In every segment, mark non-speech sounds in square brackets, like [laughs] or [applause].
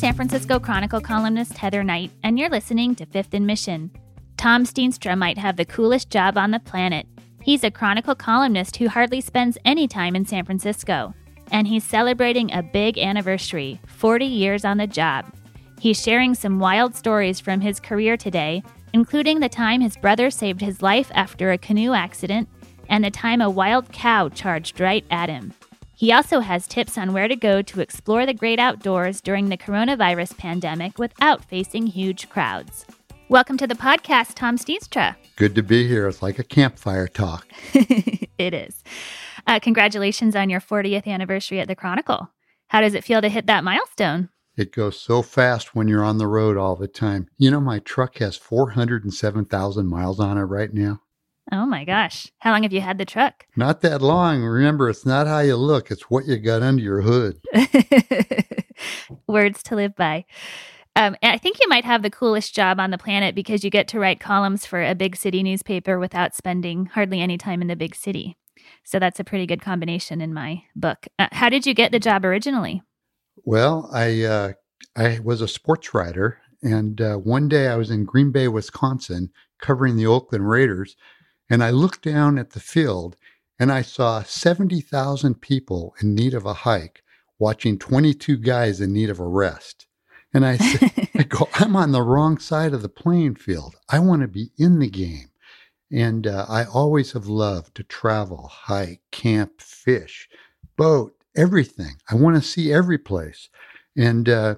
San Francisco Chronicle columnist Heather Knight, and you're listening to Fifth and Mission. Tom Stienstra might have the coolest job on the planet. He's a Chronicle columnist who hardly spends any time in San Francisco, and he's celebrating a big anniversary 40 years on the job. He's sharing some wild stories from his career today, including the time his brother saved his life after a canoe accident and the time a wild cow charged right at him. He also has tips on where to go to explore the great outdoors during the coronavirus pandemic without facing huge crowds. Welcome to the podcast, Tom Stienstra. Good to be here. It's like a campfire talk. [laughs] it is. Uh, congratulations on your 40th anniversary at the Chronicle. How does it feel to hit that milestone? It goes so fast when you're on the road all the time. You know, my truck has 407,000 miles on it right now. Oh my gosh. How long have you had the truck? Not that long. Remember, it's not how you look, it's what you got under your hood. [laughs] Words to live by. Um, I think you might have the coolest job on the planet because you get to write columns for a big city newspaper without spending hardly any time in the big city. So that's a pretty good combination in my book. Uh, how did you get the job originally? Well, I uh, I was a sports writer, and uh, one day I was in Green Bay, Wisconsin, covering the Oakland Raiders, and I looked down at the field and I saw 70,000 people in need of a hike watching 22 guys in need of a rest. And I said, [laughs] I go, I'm on the wrong side of the playing field. I want to be in the game. And uh, I always have loved to travel, hike, camp, fish, boat, everything. I want to see every place. And uh,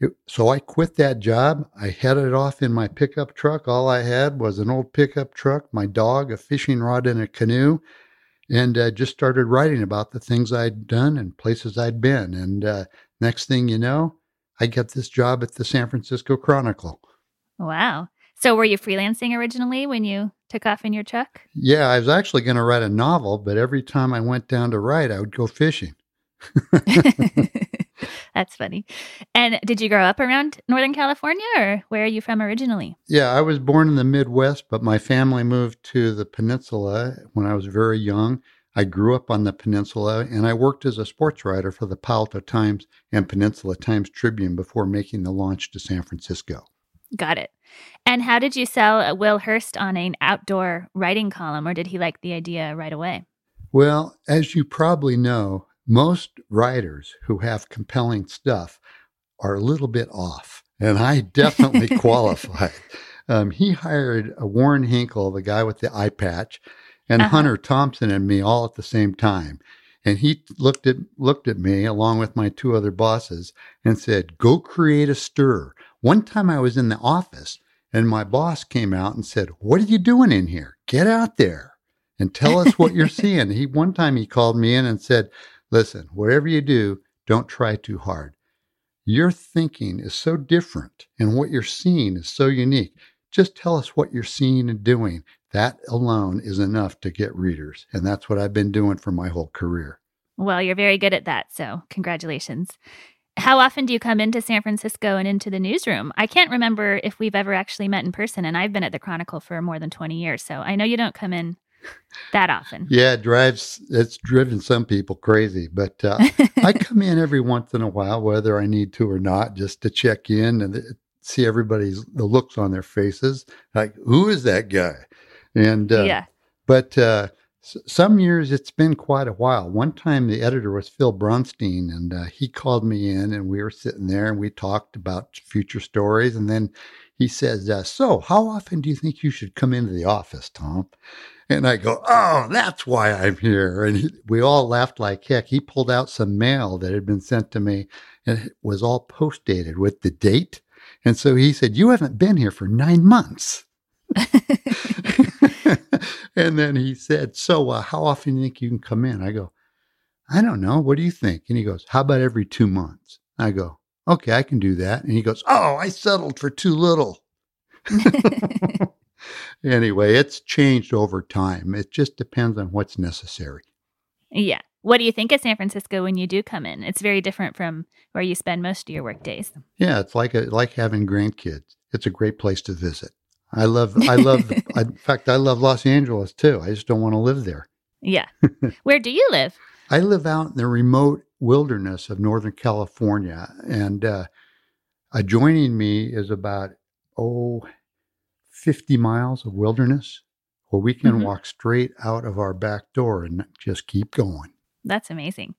it, so I quit that job. I headed off in my pickup truck. All I had was an old pickup truck, my dog, a fishing rod, and a canoe, and uh, just started writing about the things I'd done and places I'd been. And uh, next thing you know, I get this job at the San Francisco Chronicle. Wow. So were you freelancing originally when you took off in your truck? Yeah, I was actually going to write a novel, but every time I went down to write, I would go fishing. [laughs] [laughs] That's funny. And did you grow up around Northern California or where are you from originally? Yeah, I was born in the Midwest, but my family moved to the peninsula when I was very young. I grew up on the peninsula and I worked as a sports writer for the Palo Alto Times and Peninsula Times Tribune before making the launch to San Francisco. Got it. And how did you sell uh, Will Hearst on an outdoor writing column, or did he like the idea right away? Well, as you probably know, most writers who have compelling stuff are a little bit off, and I [laughs] definitely qualify. Um, he hired a Warren Hinckle, the guy with the eye patch, and uh-huh. Hunter Thompson and me all at the same time. And he looked at looked at me along with my two other bosses and said, "Go create a stir." One time I was in the office and my boss came out and said, "What are you doing in here? Get out there and tell us what you're [laughs] seeing." He one time he called me in and said, Listen, whatever you do, don't try too hard. Your thinking is so different and what you're seeing is so unique. Just tell us what you're seeing and doing. That alone is enough to get readers. And that's what I've been doing for my whole career. Well, you're very good at that. So, congratulations. How often do you come into San Francisco and into the newsroom? I can't remember if we've ever actually met in person, and I've been at the Chronicle for more than 20 years. So, I know you don't come in [laughs] that often. Yeah, it drives it's driven some people crazy, but uh, [laughs] I come in every once in a while, whether I need to or not, just to check in and see everybody's the looks on their faces, like who is that guy? And uh, yeah, but uh, some years it's been quite a while. One time the editor was Phil Bronstein, and uh, he called me in, and we were sitting there and we talked about future stories, and then he says, uh, "So, how often do you think you should come into the office, Tom?" And I go, oh, that's why I'm here. And he, we all laughed like heck. He pulled out some mail that had been sent to me and it was all post dated with the date. And so he said, You haven't been here for nine months. [laughs] and then he said, So, uh, how often do you think you can come in? I go, I don't know. What do you think? And he goes, How about every two months? I go, Okay, I can do that. And he goes, Oh, I settled for too little [laughs] anyway, it's changed over time. It just depends on what's necessary. Yeah. What do you think of San Francisco when you do come in? It's very different from where you spend most of your work days. Yeah, it's like a, like having grandkids. It's a great place to visit. I love I love [laughs] I, in fact I love Los Angeles too. I just don't want to live there. Yeah. [laughs] Where do you live? I live out in the remote wilderness of Northern California and uh, Adjoining me is about, oh, 50 miles of wilderness where we can Mhm. walk straight out of our back door and just keep going. That's amazing.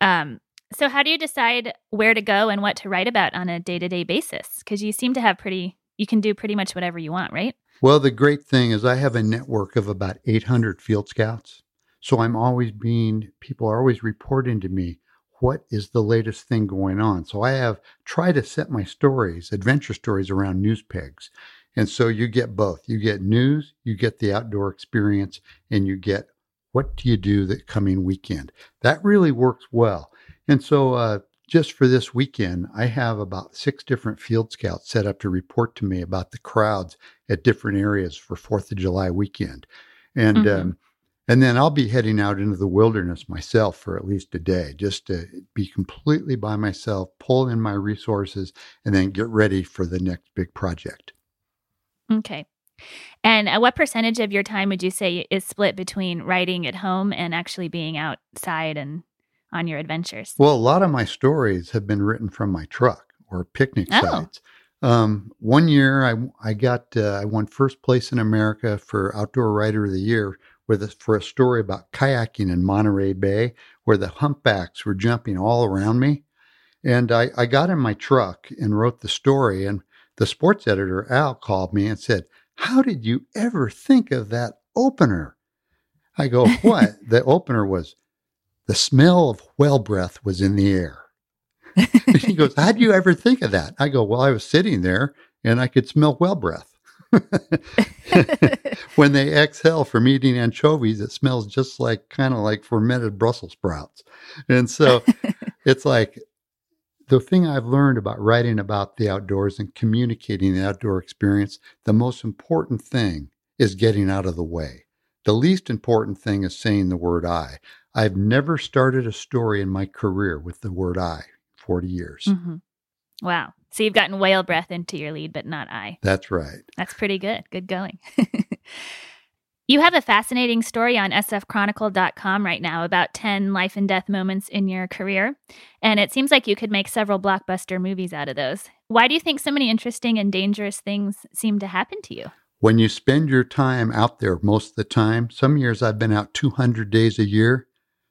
Um, so, how do you decide where to go and what to write about on a day to day basis? Because you seem to have pretty, you can do pretty much whatever you want, right? Well, the great thing is I have a network of about 800 field scouts. So I'm always being, people are always reporting to me, what is the latest thing going on? So I have tried to set my stories, adventure stories around news pegs. And so you get both. You get news, you get the outdoor experience, and you get what do you do the coming weekend. That really works well. And so uh, just for this weekend, I have about six different field scouts set up to report to me about the crowds at different areas for Fourth of July weekend, and Mhm. um, and then I'll be heading out into the wilderness myself for at least a day, just to be completely by myself, pull in my resources, and then get ready for the next big project. Okay. And uh, what percentage of your time would you say is split between writing at home and actually being outside and on your adventures? Well, a lot of my stories have been written from my truck or picnic Oh. sites. Um, one year, I I got uh, I won first place in America for Outdoor Writer of the Year with a, for a story about kayaking in Monterey Bay, where the humpbacks were jumping all around me, and I I got in my truck and wrote the story. And the sports editor Al called me and said, "How did you ever think of that opener?" I go, "What?" [laughs] the opener was the smell of whale breath was in the air. he goes, How'd you ever think of that? I go, Well, I was sitting there and I could smell whale breath. [laughs] when they exhale from eating anchovies, it smells just like kind of like fermented Brussels sprouts. And so [laughs] it's like the thing I've learned about writing about the outdoors and communicating the outdoor experience, the most important thing is getting out of the way. The least important thing is saying the word I. I've never started a story in my career with the word I, 40 years. Mhm. Wow. So you've gotten whale breath into your lead, but not I. That's right. That's pretty good. Good going. [laughs] you have a fascinating story on sfchronicle.com right now about 10 life and death moments in your career. And it seems like you could make several blockbuster movies out of those. Why do you think so many interesting and dangerous things seem to happen to you? When you spend your time out there most of the time, some years I've been out 200 days a year,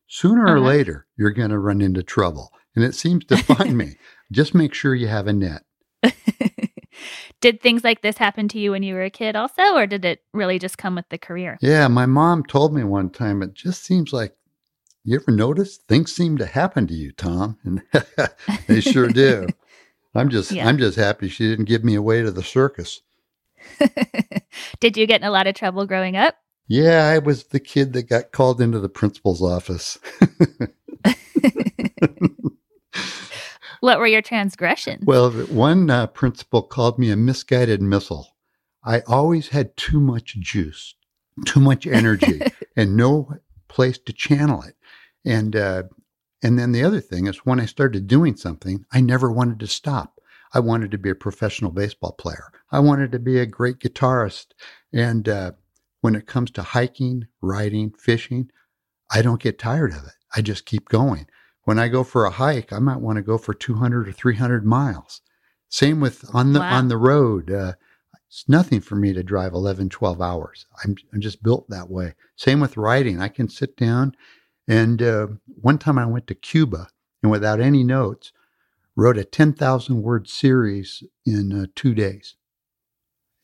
sooner or Uh-huh. later, you're going to run into trouble. And it seems to find [laughs] me. Just make sure you have a net. Did things like this happen to you when you were a kid also, or did it really just come with the career? Yeah, my mom told me one time, it just seems like you ever notice things seem to happen to you, Tom? [laughs] And [laughs] they sure do. [laughs] I'm just Yeah. I'm just happy she didn't give me away to the circus. did you get in a lot of trouble growing up? Yeah, I was the kid that got called into the principal's office. What were your transgressions? Well, one uh, principal called me a misguided missile. I always had too much juice, too much energy, [laughs] and no place to channel it. And uh, and then the other thing is when I started doing something, I never wanted to stop. I wanted to be a professional baseball player. I wanted to be a great guitarist. And uh, when it comes to hiking, riding, fishing, I don't get tired of it. I just keep going. When I go for a hike, I might want to go for 200 or 300 miles. Same with on the Wow. on the road. Uh, it's nothing for me to drive 11, 12 hours. I'm, I'm just built that way. Same with writing. I can sit down. And uh, one time I went to Cuba and without any notes, wrote a 10,000 word series in uh, two days.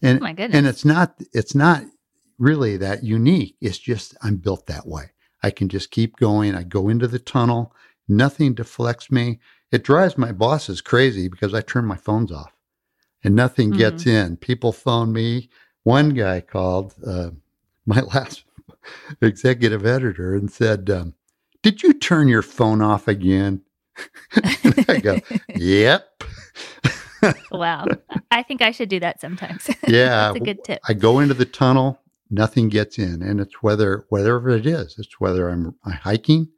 And, Oh my goodness. and it's not, it's not really that unique. It's just, I'm built that way. I can just keep going. I go into the tunnel. Nothing deflects me. It drives my bosses crazy because I turn my phones off and nothing gets in. People phone me. One guy called uh, my [laughs] last executive editor and said, um, Did you turn your phone off again? [laughs] I go, Yep. [laughs] wow. I think I should do that sometimes. Yeah. That's a good tip. I go into the tunnel, nothing gets in. And it's whether, whatever it is, it's whether I'm hiking,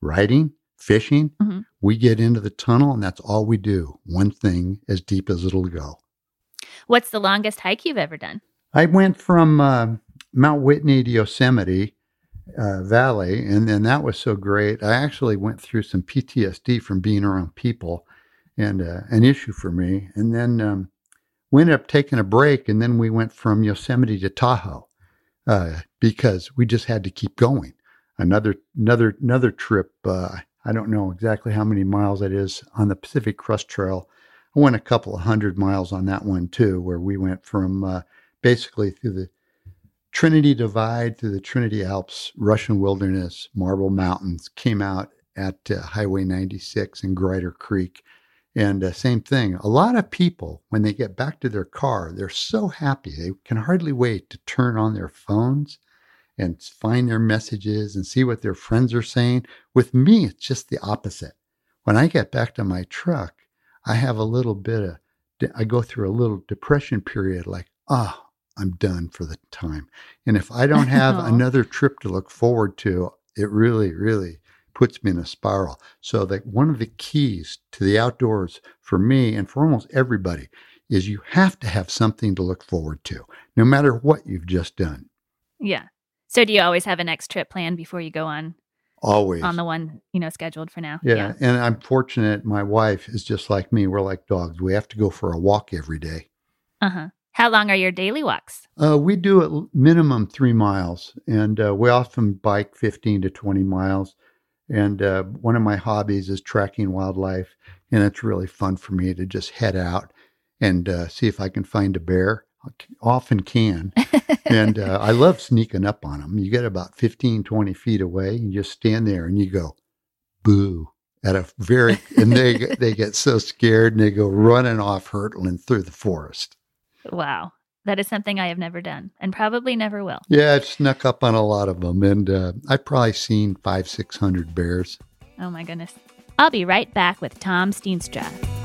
riding, fishing. Mhm. We get into the tunnel and that's all we do. One thing as deep as it'll go. What's the longest hike you've ever done? I went from uh, Mount Whitney to Yosemite uh, Valley, and then that was so great. I actually went through some PTSD from being around people, and uh, an issue for me. And then um, we ended up taking a break, and then we went from Yosemite to Tahoe uh, because we just had to keep going. Another another another trip. Uh, I don't know exactly how many miles that is on the Pacific Crest Trail. I went a couple of hundred miles on that one too, where we went from uh, basically through the Trinity Divide through the Trinity Alps, Russian Wilderness, Marble Mountains, came out at uh, Highway 96 and Grider Creek. And uh, same thing, a lot of people, when they get back to their car, they're so happy. They can hardly wait to turn on their phones and find their messages and see what their friends are saying. With me, it's just the opposite. When I get back to my truck, I have a little bit of, I go through a little depression period like, ah, oh, I'm done for the time. And if I don't have [laughs] another trip to look forward to, it really, really puts me in a spiral. So that one of the keys to the outdoors for me and for almost everybody is you have to have something to look forward to, no matter what you've just done. Yeah. So do you always have a next trip planned before you go on? Always. On the one, you know, scheduled for now. Yeah. yeah. And I'm fortunate my wife is just like me. We're like dogs. We have to go for a walk every day. Uh-huh. How long are your daily walks? Uh, we do at minimum three miles, and uh, we often bike 15 to 20 miles. And uh, one of my hobbies is tracking wildlife, and it's really fun for me to just head out and uh, see if I can find a bear. Often can. and uh, I love sneaking up on them. You get about 15, 20 feet away, and you just stand there and you go, boo at a very and they they get so scared and they go running off hurtling through the forest Wow. That is something I have never done and probably never will. Yeah, I've snuck up on a lot of them and uh, I've probably seen five, 600 bears. Oh my goodness. I'll be right back with Tom Stienstra.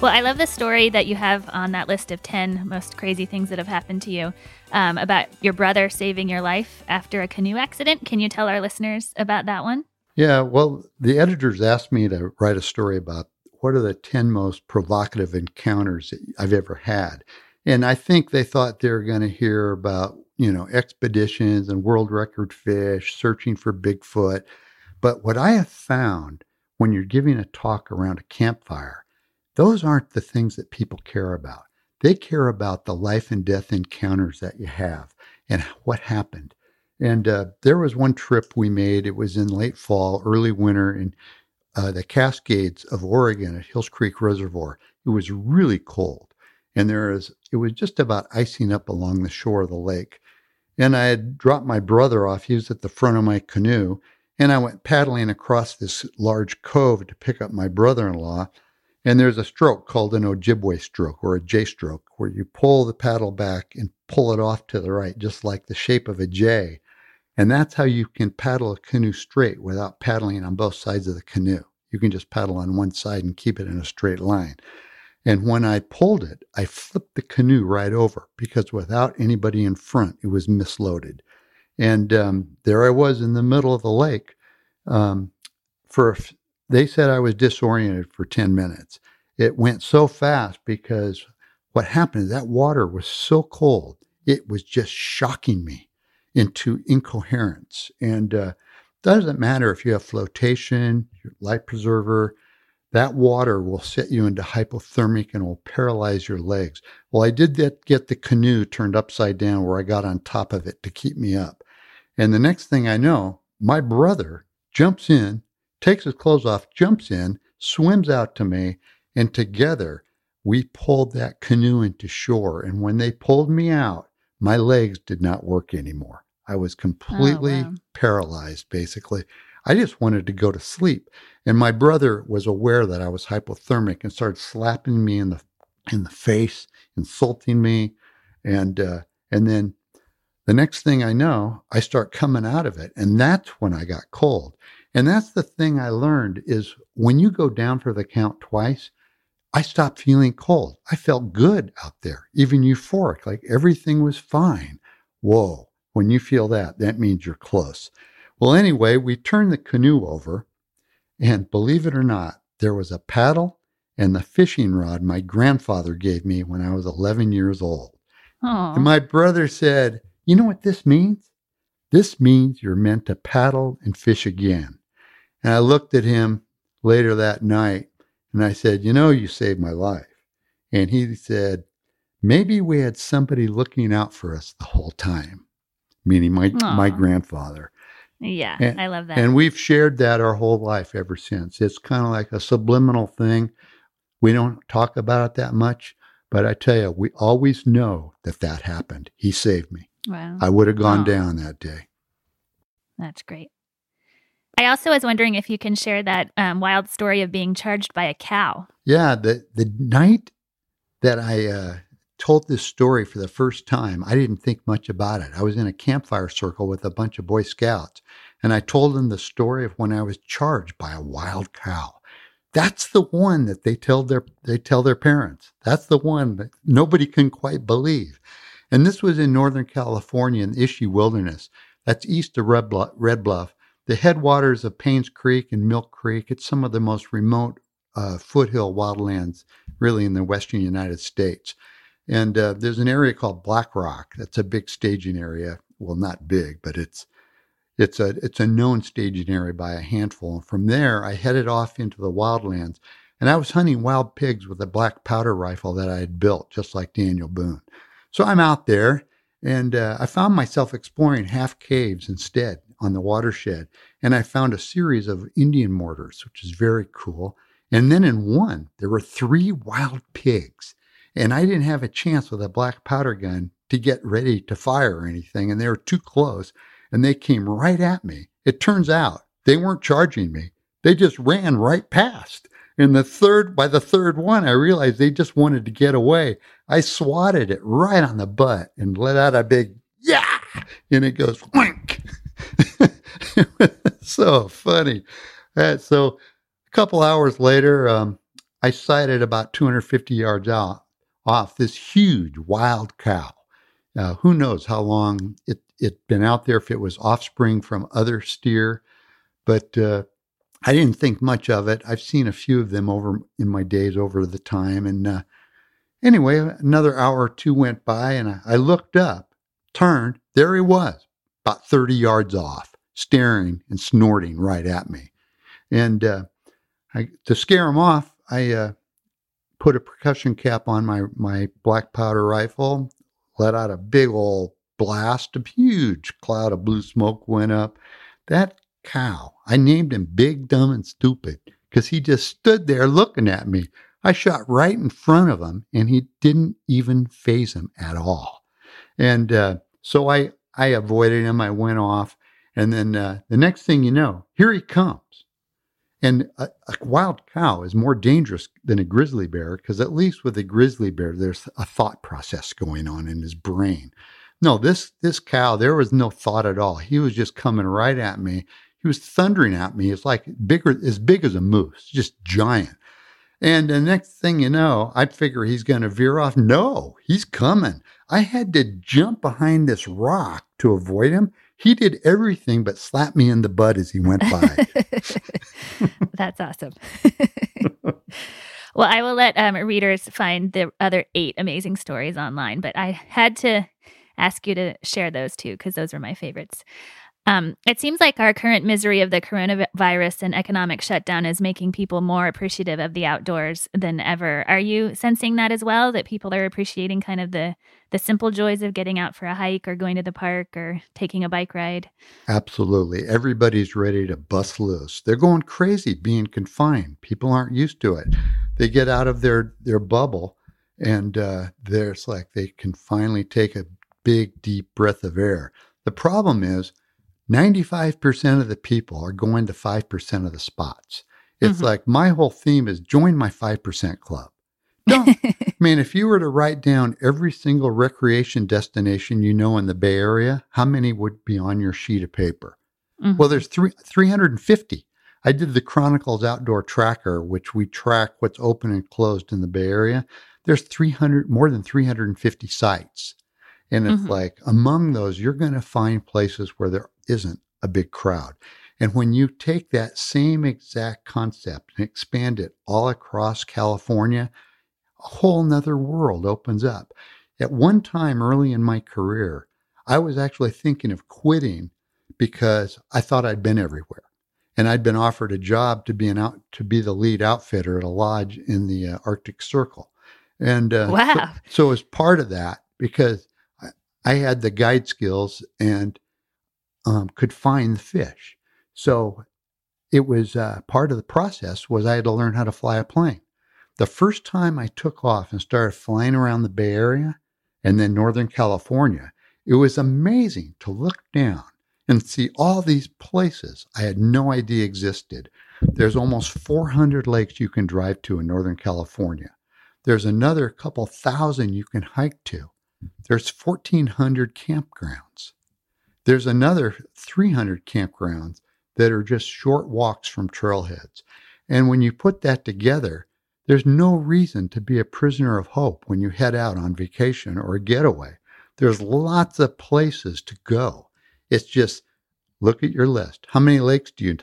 Well, I love the story that you have on that list of 10 most crazy things that have happened to you um, about your brother saving your life after a canoe accident. Can you tell our listeners about that one? Yeah, well, the editors asked me to write a story about what are the 10 most provocative encounters I've ever had? And I think they thought they were going to hear about, you know, expeditions and world record fish, searching for Bigfoot. But what I have found when you're giving a talk around a campfire, those aren't the things that people care about. They care about the life and death encounters that you have and what happened. And uh, there was one trip we made. It was in late fall, early winter, and uh, the Cascades of Oregon at Hills Creek Reservoir. It was really cold, and there is it was just about icing up along the shore of the lake. And I had dropped my brother off. He was at the front of my canoe, and I went paddling across this large cove to pick up my brother-in-law. And there's a stroke called an Ojibwe stroke or a J stroke, where you pull the paddle back and pull it off to the right, just like the shape of a J. And that's how you can paddle a canoe straight without paddling on both sides of the canoe. You can just paddle on one side and keep it in a straight line. And when I pulled it, I flipped the canoe right over because without anybody in front, it was misloaded. And um, there I was in the middle of the lake. Um, for they said I was disoriented for 10 minutes. It went so fast because what happened is that water was so cold, it was just shocking me into incoherence. And uh, doesn't matter if you have flotation, your life preserver, that water will set you into hypothermic and will paralyze your legs. Well, I did that, get the canoe turned upside down where I got on top of it to keep me up. And the next thing I know, my brother jumps in, takes his clothes off, jumps in, swims out to me, and together we pulled that canoe into shore. And when they pulled me out, my legs did not work anymore. I was completely oh, wow. paralyzed, basically. I just wanted to go to sleep. And my brother was aware that I was hypothermic and started slapping me in the in the face, insulting me, and uh, and then the next thing I know, I start coming out of it, and that's when I got cold. And that's the thing I learned is when you go down for the count twice, I stopped feeling cold. I felt good out there, even euphoric, like everything was fine. Whoa. When you feel that, that means you're close. Well, anyway, we turned the canoe over, and believe it or not, there was a paddle and the fishing rod my grandfather gave me when I was 11 years old. Aww. And my brother said, You know what this means? This means you're meant to paddle and fish again. And I looked at him later that night and I said, You know, you saved my life. And he said, Maybe we had somebody looking out for us the whole time, meaning my, my grandfather. Yeah, and, I love that. And we've shared that our whole life ever since. It's kind of like a subliminal thing. We don't talk about it that much, but I tell you, we always know that that happened. He saved me. Wow. I would have gone down that day. That's great. I also was wondering if you can share that um, wild story of being charged by a cow. Yeah, the the night that I uh, told this story for the first time, I didn't think much about it. I was in a campfire circle with a bunch of Boy Scouts, and I told them the story of when I was charged by a wild cow. That's the one that they tell their they tell their parents. That's the one that nobody can quite believe. And this was in Northern California in the Ishi Wilderness. That's east of Red Bluff, Red Bluff the headwaters of Paynes Creek and Mill Creek. It's some of the most remote uh, foothill wildlands, really, in the western United States. And uh, there's an area called Black Rock. That's a big staging area. Well, not big, but it's it's a it's a known staging area by a handful. And from there, I headed off into the wildlands, and I was hunting wild pigs with a black powder rifle that I had built, just like Daniel Boone. So I'm out there, and uh, I found myself exploring half caves instead on the watershed. And I found a series of Indian mortars, which is very cool. And then in one, there were three wild pigs. And I didn't have a chance with a black powder gun to get ready to fire or anything. And they were too close and they came right at me. It turns out they weren't charging me, they just ran right past. And the third, by the third one, I realized they just wanted to get away. I swatted it right on the butt and let out a big yeah, and it goes. [laughs] so funny. Uh, so a couple hours later, um, I sighted about 250 yards out off this huge wild cow. Uh, who knows how long it it been out there? If it was offspring from other steer, but uh, I didn't think much of it. I've seen a few of them over in my days over the time, and uh, anyway, another hour or two went by, and I, I looked up, turned, there he was, about 30 yards off, staring and snorting right at me. And uh, I, to scare him off, I uh, put a percussion cap on my, my black powder rifle, let out a big old blast. A huge cloud of blue smoke went up. That cow, I named him Big, Dumb, and Stupid because he just stood there looking at me. I shot right in front of him and he didn't even phase him at all. And uh, so I, I avoided him. I went off. And then uh, the next thing you know, here he comes. And a, a wild cow is more dangerous than a grizzly bear because, at least with a grizzly bear, there's a thought process going on in his brain. No, this this cow, there was no thought at all. He was just coming right at me. He was thundering at me. It's like bigger, as big as a moose, just giant. And the next thing you know, I'd figure he's going to veer off. No, he's coming. I had to jump behind this rock to avoid him. He did everything but slap me in the butt as he went by. [laughs] That's awesome. [laughs] well, I will let um, readers find the other eight amazing stories online, but I had to ask you to share those too because those were my favorites. Um, it seems like our current misery of the coronavirus and economic shutdown is making people more appreciative of the outdoors than ever. Are you sensing that as well? That people are appreciating kind of the the simple joys of getting out for a hike or going to the park or taking a bike ride? Absolutely. Everybody's ready to bust loose. They're going crazy being confined. People aren't used to it. They get out of their their bubble, and uh, there's like they can finally take a big deep breath of air. The problem is 95% of the people are going to 5% of the spots. It's mm-hmm. like my whole theme is join my 5% club. Don't, [laughs] I mean, if you were to write down every single recreation destination you know in the Bay Area, how many would be on your sheet of paper? Mm-hmm. Well, there's three, 350. I did the Chronicles Outdoor Tracker, which we track what's open and closed in the Bay Area. There's 300, more than 350 sites. And it's mm-hmm. like among those, you're going to find places where there isn't a big crowd. And when you take that same exact concept and expand it all across California, a whole nother world opens up. At one time early in my career, I was actually thinking of quitting because I thought I'd been everywhere. and I'd been offered a job to be an out to be the lead outfitter at a lodge in the uh, Arctic Circle, and uh, wow. So, so as part of that, because I, I had the guide skills and um, could find the fish, so it was uh, part of the process was I had to learn how to fly a plane. The first time I took off and started flying around the Bay Area and then Northern California, it was amazing to look down and see all these places I had no idea existed. There's almost 400 lakes you can drive to in Northern California. There's another couple thousand you can hike to. There's 1,400 campgrounds. There's another 300 campgrounds that are just short walks from trailheads. And when you put that together, there's no reason to be a prisoner of hope when you head out on vacation or a getaway. There's lots of places to go. It's just look at your list. How many lakes do you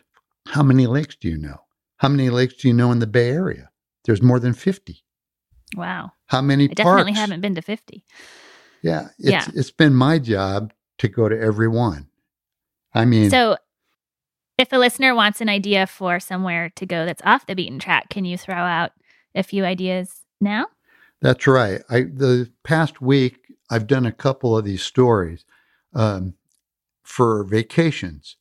how many lakes do you know? How many lakes do you know in the Bay Area? There's more than 50. Wow. How many I definitely parks? haven't been to 50. Yeah, it's Yeah. it's been my job to go to every one. I mean, So, if a listener wants an idea for somewhere to go that's off the beaten track, can you throw out a few ideas now? That's right. I the past week I've done a couple of these stories um, for vacations.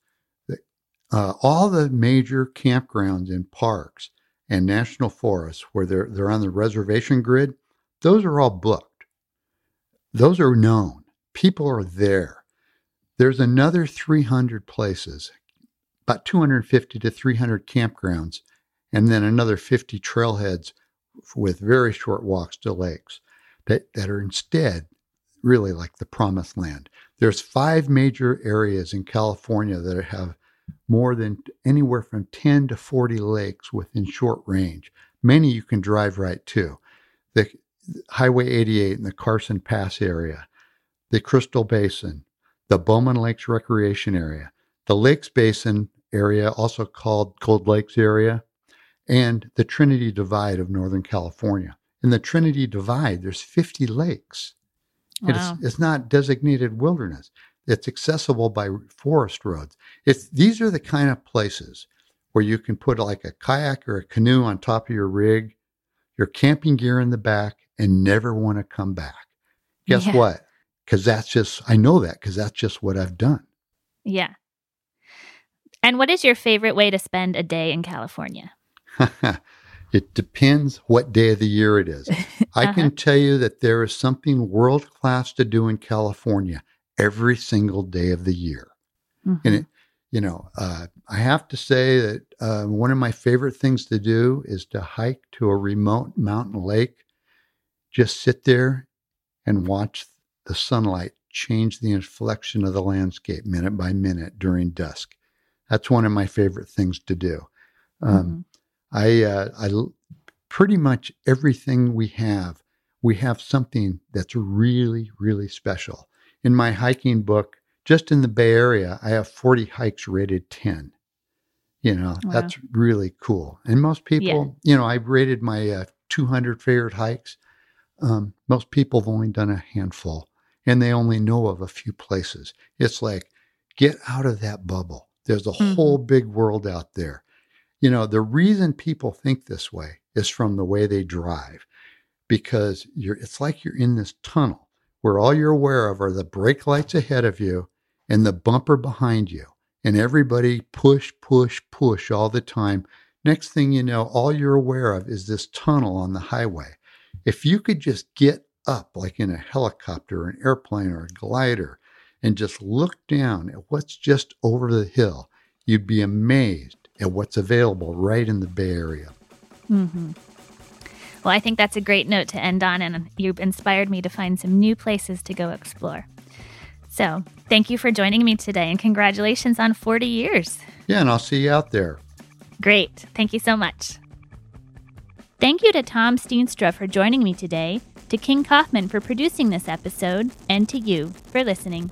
Uh, all the major campgrounds and parks and national forests where they're they're on the reservation grid, those are all booked. Those are known. People are there. There's another 300 places, about 250 to 300 campgrounds, and then another 50 trailheads with very short walks to lakes that, that are instead really like the promised land. There's five major areas in California that have more than anywhere from 10 to 40 lakes within short range. Many you can drive right to. The Highway 88 in the Carson Pass area, the Crystal Basin, the Bowman Lakes Recreation Area, the Lakes Basin area, also called Gold Lakes area, and the Trinity Divide of Northern California. In the Trinity Divide, there's 50 lakes. Wow. It's, it's not designated wilderness. It's accessible by forest roads. It's these are the kind of places where you can put like a kayak or a canoe on top of your rig, your camping gear in the back, and never want to come back. Guess Yeah. what? Because that's just I know that because that's just what I've done. Yeah. And what is your favorite way to spend a day in California? [laughs] it depends what day of the year it is. [laughs] I Uh-huh. can tell you that there is something world class to do in California every single day of the year. Mhm. And it, you know, uh, I have to say that uh, one of my favorite things to do is to hike to a remote mountain lake, just sit there and watch the sunlight change the inflection of the landscape minute by minute during dusk. That's one of my favorite things to do. Um, Mhm. I, uh, I pretty much everything we have, we have something that's really, really special. In my hiking book, just in the Bay Area, I have 40 hikes rated 10. You know, Wow. that's really cool. And most people, you know, I've rated my uh, 200 favorite hikes. Um, most people have only done a handful and they only know of a few places. It's like, get out of that bubble. There's a Mhm. whole big world out there. You know, the reason people think this way is from the way they drive because you're it's like you're in this tunnel where all you're aware of are the brake lights ahead of you and the bumper behind you and everybody push push push all the time next thing you know all you're aware of is this tunnel on the highway if you could just get up like in a helicopter or an airplane or a glider and just look down at what's just over the hill you'd be amazed at what's available right in the bay area Mm-hmm. Well, I think that's a great note to end on, and you've inspired me to find some new places to go explore. So, thank you for joining me today, and congratulations on 40 years. yeah and i'll see you out there Great. Thank you so much. Thank you to Tom Stienstra for joining me today, to King Kaufman for producing this episode, and to you for listening.